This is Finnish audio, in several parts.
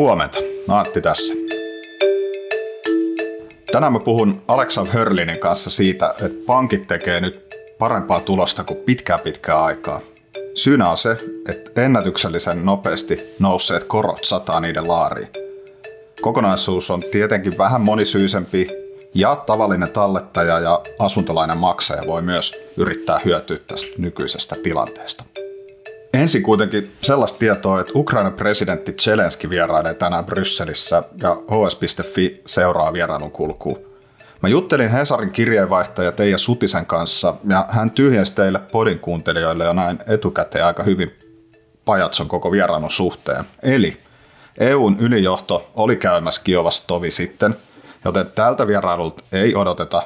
Huomenta, Antti tässä. Tänään mä puhun Aleksav Hörlinin kanssa siitä, että pankit tekee nyt parempaa tulosta kuin pitkää pitkää aikaa. Syynä on se, että ennätyksellisen nopeasti nousseet korot sataa niiden laariin. Kokonaisuus on tietenkin vähän monisyisempi ja tavallinen tallettaja ja asuntolainen maksaja voi myös yrittää hyötyä tästä nykyisestä tilanteesta. Ensin kuitenkin sellaista tietoa, että Ukrainan presidentti Zelenski vierailee tänään Brysselissä ja hs.fi seuraa vierailun kulkuun. Mä juttelin Hesarin kirjeenvaihtaja Teija Sutisen kanssa ja hän tyhjensi teille podin kuuntelijoille jo näin etukäteen aika hyvin pajatson koko vierailun suhteen. Eli EUn ylijohto oli käymässä Kiovassa tovi sitten, joten tältä vierailulta ei odoteta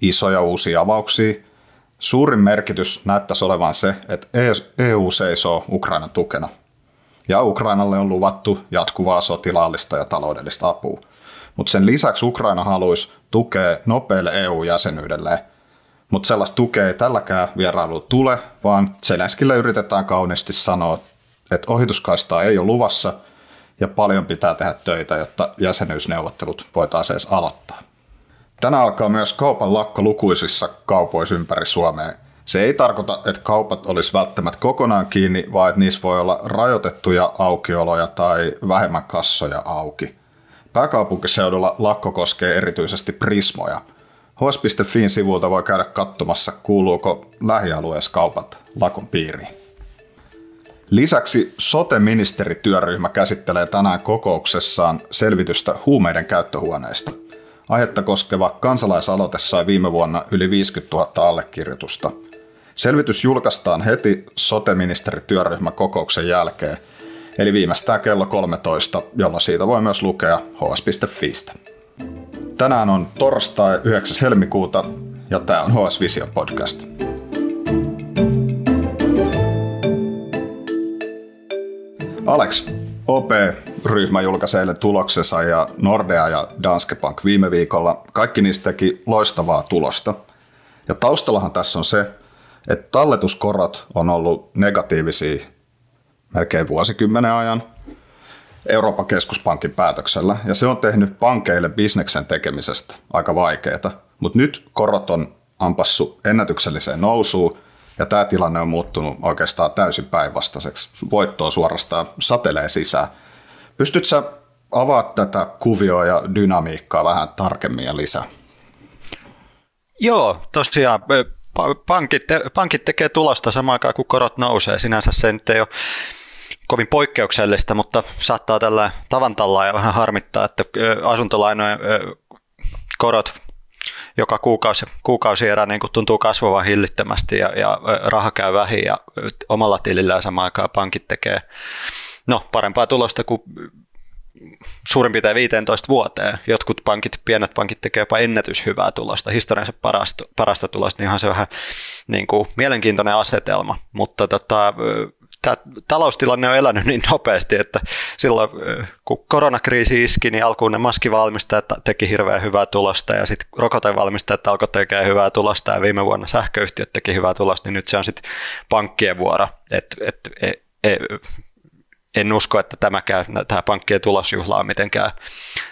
isoja uusia avauksia, Suurin merkitys näyttäisi olevan se, että EU e seisoo Ukrainan tukena. Ja Ukrainalle on luvattu jatkuvaa sotilaallista ja taloudellista apua. Mutta sen lisäksi Ukraina haluaisi tukea nopealle EU-jäsenyydelle. Mutta sellaista tukea ei tälläkään vierailulla tule, vaan Zelenskille yritetään kauniisti sanoa, että ohituskaistaa ei ole luvassa ja paljon pitää tehdä töitä, jotta jäsenyysneuvottelut voitaisiin edes aloittaa. Tänään alkaa myös kaupan lakko lukuisissa kaupoissa ympäri Suomea. Se ei tarkoita, että kaupat olisi välttämättä kokonaan kiinni, vaan että niissä voi olla rajoitettuja aukioloja tai vähemmän kassoja auki. Pääkaupunkiseudulla lakko koskee erityisesti prismoja. HS.fin sivulta voi käydä katsomassa, kuuluuko lähialueessa kaupat lakon piiriin. Lisäksi sote-ministerityöryhmä käsittelee tänään kokouksessaan selvitystä huumeiden käyttöhuoneista – Aihetta koskeva kansalaisaloite sai viime vuonna yli 50 000 allekirjoitusta. Selvitys julkaistaan heti sote-ministerityöryhmän kokouksen jälkeen, eli viimeistään kello 13, jolla siitä voi myös lukea hs.fiistä. Tänään on torstai 9. helmikuuta ja tämä on HS Vision podcast. Alex, OP-ryhmä julkaisi eilen tuloksensa ja Nordea ja Danske Bank viime viikolla. Kaikki niistä teki loistavaa tulosta. Ja taustallahan tässä on se, että talletuskorot on ollut negatiivisia melkein vuosikymmenen ajan Euroopan keskuspankin päätöksellä, ja se on tehnyt pankeille bisneksen tekemisestä aika vaikeaa. Mutta nyt korot on ampassu ennätykselliseen nousuun, ja tämä tilanne on muuttunut oikeastaan täysin päinvastaiseksi. Voittoa suorastaan satelee sisään. Pystytkö avaa tätä kuvioa ja dynamiikkaa vähän tarkemmin ja lisää? Joo, tosiaan pankit, pankit tekee tulosta samaan aikaan, kun korot nousee. Sinänsä se nyt ei ole kovin poikkeuksellista, mutta saattaa tällä tavantalla ja vähän harmittaa, että asuntolainojen korot joka kuukausi, kuukausi erä niin kuin tuntuu kasvavan hillittömästi ja, ja raha käy vähin ja omalla tilillään samaan aikaan pankit tekee no, parempaa tulosta kuin suurin piirtein 15 vuoteen. Jotkut pankit, pienet pankit tekee jopa ennätyshyvää tulosta, historiansa parasta, parasta tulosta, niin ihan se vähän niin kuin, mielenkiintoinen asetelma. Mutta tota, tämä taloustilanne on elänyt niin nopeasti, että silloin kun koronakriisi iski, niin alkuun ne maskivalmistajat teki hirveän hyvää tulosta ja sitten rokotevalmistajat alkoi tekemään hyvää tulosta ja viime vuonna sähköyhtiöt teki hyvää tulosta, niin nyt se on sitten pankkien vuoro. Et, et, et, et, en usko, että tämä, käy, tämä pankkien tulosjuhla on mitenkään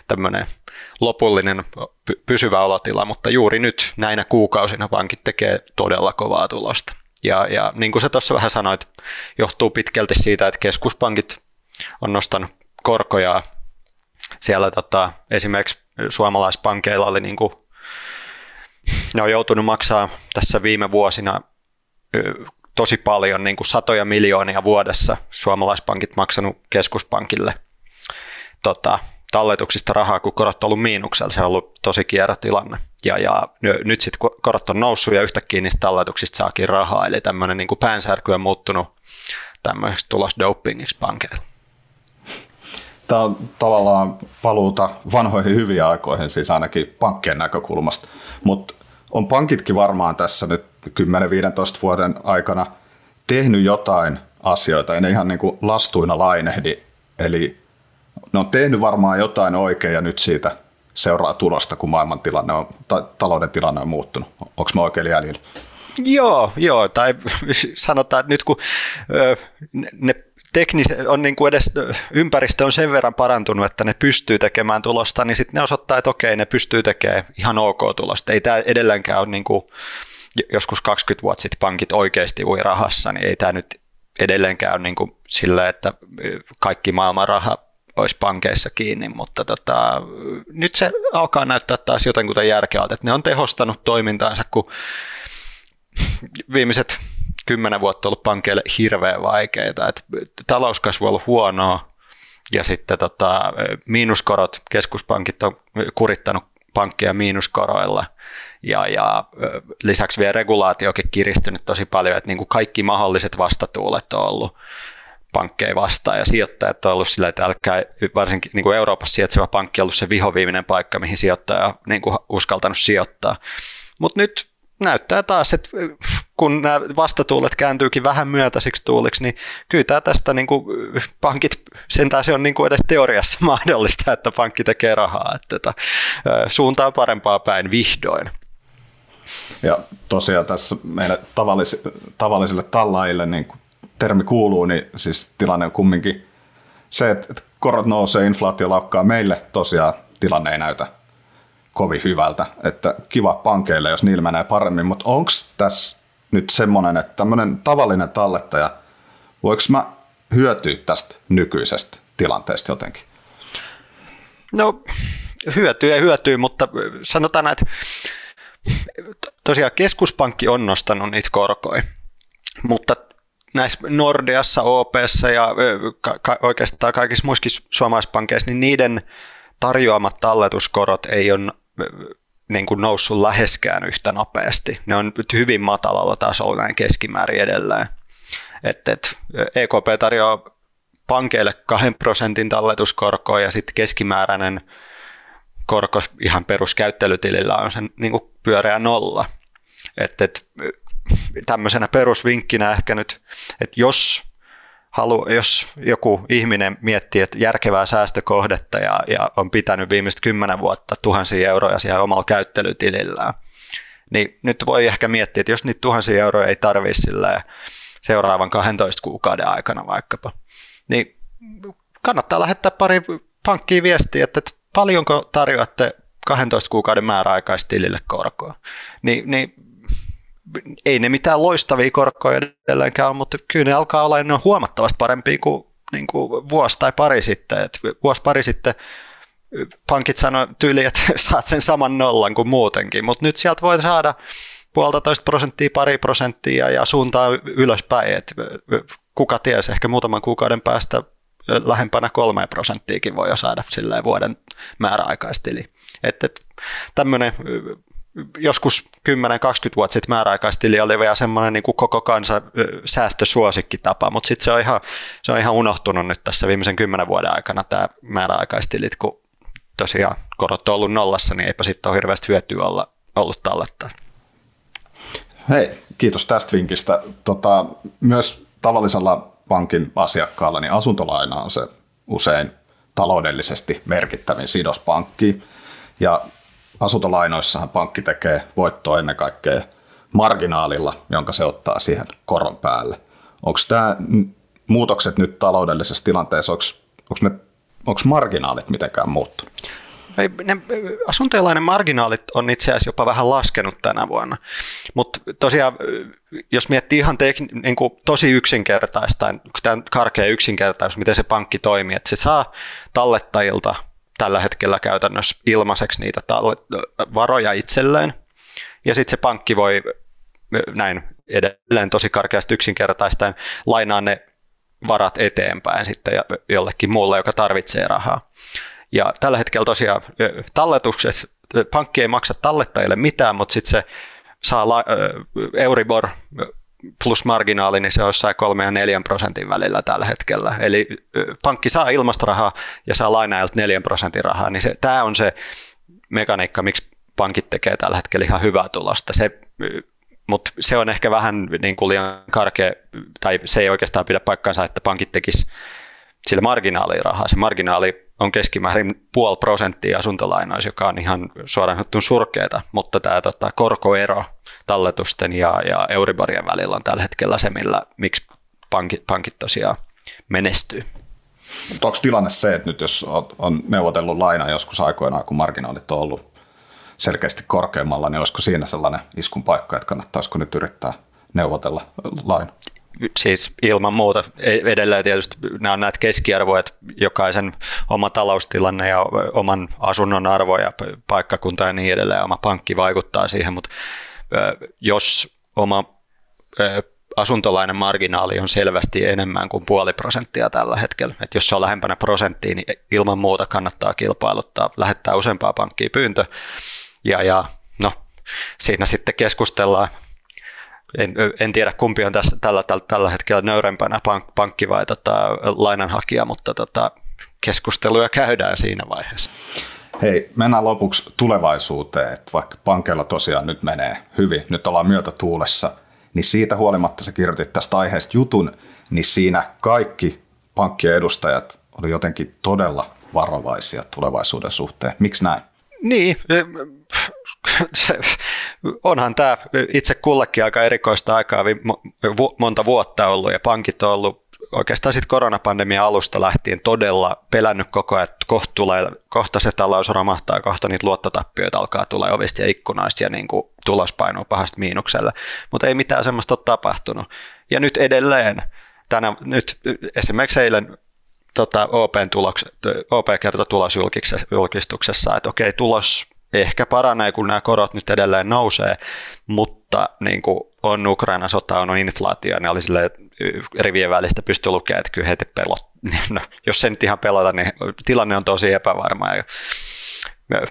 tämmöinen lopullinen pysyvä olotila, mutta juuri nyt näinä kuukausina pankit tekee todella kovaa tulosta. Ja, ja niin kuin sä tuossa vähän sanoit, johtuu pitkälti siitä, että keskuspankit on nostanut korkoja. Siellä tota, esimerkiksi suomalaispankeilla oli niin kuin, ne on joutunut maksaa tässä viime vuosina tosi paljon, niin kuin satoja miljoonia vuodessa suomalaispankit maksanut keskuspankille tota, talletuksista rahaa, kun korot on ollut miinuksella. Se on ollut tosi kierro tilanne. Ja, ja nyt sitten korot on noussut ja yhtäkkiä niistä talletuksista saakin rahaa. Eli tämmöinen niin päänsärky on muuttunut tämmöiseksi tulosdopingiksi pankeilla. Tämä on tavallaan paluuta vanhoihin hyviin aikoihin, siis ainakin pankkien näkökulmasta. Mutta on pankitkin varmaan tässä nyt 10-15 vuoden aikana tehnyt jotain asioita, ei ne ihan niin kuin lastuina lainehdi. Eli ne on tehnyt varmaan jotain oikein ja nyt siitä seuraa tulosta, kun maailman tilanne on, ta- talouden tilanne on muuttunut. Onko mä oikein jäljellä? Joo, joo, tai sanotaan, että nyt kun ne teknis, on niin kuin edes ympäristö on sen verran parantunut, että ne pystyy tekemään tulosta, niin sitten ne osoittaa, että okei, ne pystyy tekemään ihan ok tulosta. Ei tämä edelleenkään ole niin kuin joskus 20 vuotta sitten pankit oikeasti ui rahassa, niin ei tämä nyt edelleenkään ole niin kuin sillä, että kaikki maailman raha olisi pankeissa kiinni, mutta tota, nyt se alkaa näyttää taas jotenkin järkeältä, että ne on tehostanut toimintaansa, kun viimeiset kymmenen vuotta ollut pankeille hirveän vaikeita, että talouskasvu on ollut huonoa ja sitten tota, miinuskorot, keskuspankit on kurittanut pankkia miinuskoroilla ja, ja lisäksi vielä regulaatiokin kiristynyt tosi paljon, että niin kuin kaikki mahdolliset vastatuulet on ollut pankkeja vastaan ja sijoittajat on ollut sillä, että älkää, varsinkin niin kuin Euroopassa sijaitseva pankki on ollut se vihoviimeinen paikka, mihin sijoittaja on niin kuin uskaltanut sijoittaa. Mutta nyt näyttää taas, että kun nämä vastatuulet kääntyykin vähän myötäisiksi tuuliksi, niin kyllä tämä tästä niin kuin pankit, sentään se on niin kuin edes teoriassa mahdollista, että pankki tekee rahaa, että tota, suuntaan parempaa päin vihdoin. Ja tosiaan tässä meille tavallis, tavallisille tallaajille, niin kuin termi kuuluu, niin siis tilanne on kumminkin se, että korot nousee, inflaatio laukkaa. Meille tosiaan tilanne ei näytä kovin hyvältä, että kiva pankeille, jos niillä menee paremmin, mutta onko tässä nyt semmoinen, että tämmöinen tavallinen tallettaja, voiko mä hyötyä tästä nykyisestä tilanteesta jotenkin? No hyötyy ja hyötyy, mutta sanotaan, että tosiaan keskuspankki on nostanut niitä korkoja, mutta näissä Nordeassa, OPssa ja ka- oikeastaan kaikissa muissakin suomalaispankeissa, niin niiden tarjoamat talletuskorot ei ole niin kuin noussut läheskään yhtä nopeasti. Ne on nyt hyvin matalalla tasolla näin keskimäärin edelleen. Et, et, EKP tarjoaa pankeille 2 prosentin talletuskorkoa ja sitten keskimääräinen korko ihan peruskäyttelytilillä on sen niin kuin pyöreä nolla. Et, et, tämmöisenä perusvinkkinä ehkä nyt, että jos halu, jos joku ihminen miettii, että järkevää säästökohdetta ja, ja on pitänyt viimeiset kymmenen vuotta tuhansia euroja siellä omalla käyttelytilillään, niin nyt voi ehkä miettiä, että jos niitä tuhansia euroja ei tarvitse seuraavan 12 kuukauden aikana vaikkapa, niin kannattaa lähettää pari pankkiin viestiä, että, että paljonko tarjoatte 12 kuukauden määräaikaistilille korkoa. Niin, niin ei ne mitään loistavia korkoja edelleenkään ole, mutta kyllä ne alkaa olla ne on huomattavasti parempia kuin, niin kuin vuosi tai pari sitten. Et vuosi pari sitten pankit sanoi tyyli, että saat sen saman nollan kuin muutenkin, mutta nyt sieltä voi saada puolitoista prosenttia, pari prosenttia ja suuntaa ylöspäin, että kuka ties, ehkä muutaman kuukauden päästä lähempänä kolme prosenttiakin voi jo saada silleen vuoden määräaikaistili. Että et, tämmöinen joskus 10-20 vuotta sitten määräaikaistili oli vielä semmoinen niin kuin koko kansa säästösuosikkitapa, mutta sitten se, on ihan, se on ihan unohtunut nyt tässä viimeisen kymmenen vuoden aikana tämä määräaikaistilit, kun tosiaan korot on ollut nollassa, niin eipä sitten ole hirveästi hyötyä olla, ollut tallettaa. Hei, kiitos tästä vinkistä. Tota, myös tavallisella pankin asiakkaalla niin asuntolaina on se usein taloudellisesti merkittävin sidos pankkiin. Ja asuntolainoissahan pankki tekee voittoa ennen kaikkea marginaalilla, jonka se ottaa siihen koron päälle. Onko tämä muutokset nyt taloudellisessa tilanteessa, onko marginaalit mitenkään muuttunut? Ne asuntolainen marginaalit on itse asiassa jopa vähän laskenut tänä vuonna. Mutta tosiaan, jos miettii ihan tek- niin kuin tosi yksinkertaista, tämä karkea yksinkertaisuus, miten se pankki toimii, että se saa tallettajilta tällä hetkellä käytännössä ilmaiseksi niitä varoja itselleen. Ja sitten se pankki voi näin edelleen tosi karkeasti yksinkertaista lainaa ne varat eteenpäin sitten jollekin muulle, joka tarvitsee rahaa. Ja tällä hetkellä tosiaan talletuksessa pankki ei maksa tallettajille mitään, mutta sitten se saa Euribor plus marginaali, niin se on jossain 3 ja 4 prosentin välillä tällä hetkellä. Eli pankki saa ilmastorahaa ja saa lainaajilta 4 prosentin rahaa, niin se, tämä on se mekaniikka, miksi pankit tekee tällä hetkellä ihan hyvää tulosta. Se, mutta se on ehkä vähän niin kuin liian karkea, tai se ei oikeastaan pidä paikkaansa, että pankit tekis sillä marginaaliin rahaa. Se marginaali on keskimäärin puoli prosenttia asuntolainoissa, joka on ihan suoraan sanottuna surkeeta, mutta tämä tota, korkoero talletusten ja, ja Euriborien välillä on tällä hetkellä se, millä, miksi pankit, pankit tosiaan menestyy. Mutta onko tilanne se, että nyt jos on neuvotellut laina joskus aikoinaan, kun marginaalit on ollut selkeästi korkeammalla, niin olisiko siinä sellainen iskun paikka, että kannattaisiko nyt yrittää neuvotella laina? Siis ilman muuta e- edelleen tietysti nämä on näitä keskiarvoja, että jokaisen oma taloustilanne ja oman asunnon arvo ja paikkakunta ja niin edelleen, oma pankki vaikuttaa siihen, mutta jos oma asuntolainan marginaali on selvästi enemmän kuin puoli prosenttia tällä hetkellä. Et jos se on lähempänä prosenttia, niin ilman muuta kannattaa kilpailuttaa, lähettää useampaa pankkia pyyntö. Ja, ja no, siinä sitten keskustellaan. En, en tiedä kumpi on tässä, tällä, tällä, tällä hetkellä nöyrempänä, pank, pankki vai tota, lainanhakija, mutta tota, keskusteluja käydään siinä vaiheessa. Hei, mennään lopuksi tulevaisuuteen, että vaikka pankeilla tosiaan nyt menee hyvin, nyt ollaan myötätuulessa – niin siitä huolimatta sä kirjoitit tästä aiheesta jutun, niin siinä kaikki pankkien edustajat oli jotenkin todella varovaisia tulevaisuuden suhteen. Miksi näin? Niin, onhan tämä itse kullekin aika erikoista aikaa, monta vuotta ollut ja pankit on ollut oikeastaan sitten koronapandemian alusta lähtien todella pelännyt koko ajan, että kohta, tulee, kohta se talous romahtaa, kohta niitä luottotappioita alkaa tulla ovista ja ikkunoista ja niin kuin tulos painuu pahasti miinukselle. Mutta ei mitään semmoista ole tapahtunut. Ja nyt edelleen, tänä, nyt esimerkiksi eilen tota, OP kertoi tulosjulkistuksessa, että okei, tulos ehkä paranee, kun nämä korot nyt edelleen nousee, mutta niin kuin on Ukraina sota, on inflaatio, niin oli silleen, rivien välistä pystyy lukemaan, että kyllä heti pelot. No, jos se nyt ihan pelota, niin tilanne on tosi epävarma. Ja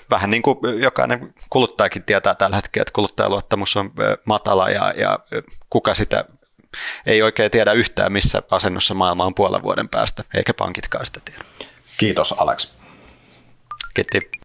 vähän niin kuin jokainen kuluttajakin tietää tällä hetkellä, että kuluttajaluottamus on matala ja, ja kuka sitä ei oikein tiedä yhtään, missä asennossa maailma on puolen vuoden päästä, eikä pankitkaan sitä tiedä. Kiitos Alex. Kiitos.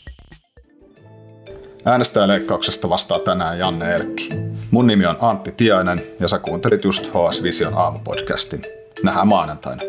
Äänestäjäleikkauksesta vastaa tänään Janne Erkki. Mun nimi on Antti Tiainen ja sä kuuntelit just HS Vision aamupodcastin. Nähdään maanantaina.